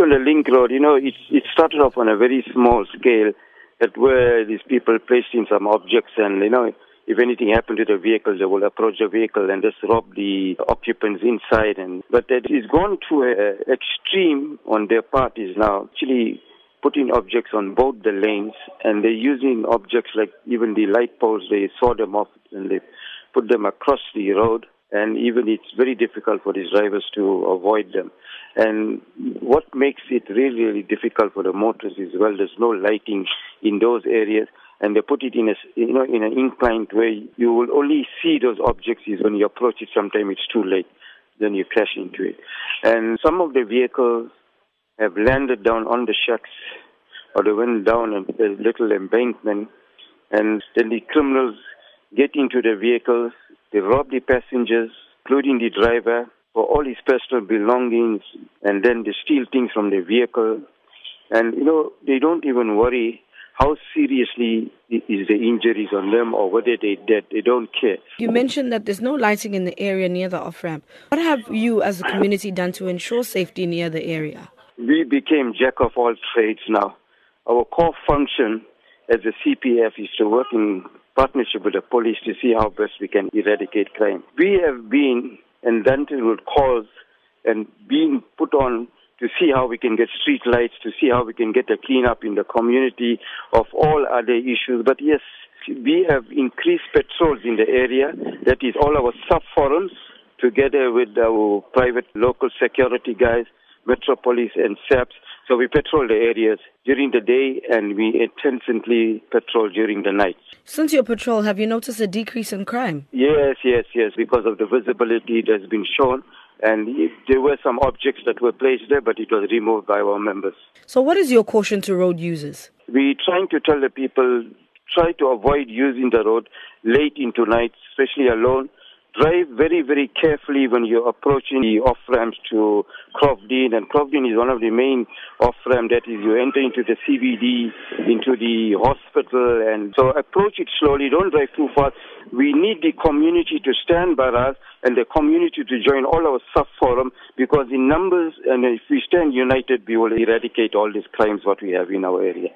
On the link road, you know, it, it started off on a very small scale that where these people placed in some objects and, you know, if anything happened to the vehicle, they will approach the vehicle and just rob the occupants inside. And but that is gone to an extreme on their part is now actually putting objects on both the lanes, and they're using objects like even the light poles. They saw them off and they put them across the road, and even it's very difficult for these drivers to avoid them. And what makes it really, really difficult for the motorists is well, there's no lighting in those areas and they put it in a you know in an inclined way. You will only see those objects is when you approach it. Sometimes it's too late, then you crash into it. And some of the vehicles have landed down on the shacks or they went down a, a little embankment and then the criminals get into the vehicles, they robbed the passengers, including the driver, for all his personal belongings, and then they steal things from the vehicle. And, you know, they don't even worry how seriously is the injuries on them or whether they're dead. They don't care. You mentioned that there's no lighting in the area near the off ramp. What have you as a community done to ensure safety near the area? We became jack of all trades now. Our core function as a CPF is to work in partnership with the police to see how best we can eradicate crime. We have been inundated with calls and being put on to see how we can get street lights, to see how we can get a cleanup in the community of all other issues. But yes, we have increased patrols in the area. That is all our sub forums together with our private local security guys, Metro Police and SAPS. So we patrol the areas during the day and we intensively patrol during the night. Since your patrol, have you noticed a decrease in crime? Yes, yes, yes, because of the visibility that's been shown. And there were some objects that were placed there, but it was removed by our members. So, what is your caution to road users? We're trying to tell the people try to avoid using the road late into night, especially alone drive very, very carefully when you're approaching the off ramps to Croftdene. And Croftdene is one of the main off ramps that is you enter into the CBD, into the hospital. And so approach it slowly. Don't drive too fast. We need the community to stand by us and the community to join all our sub forum because in numbers and if we stand united, we will eradicate all these crimes what we have in our area.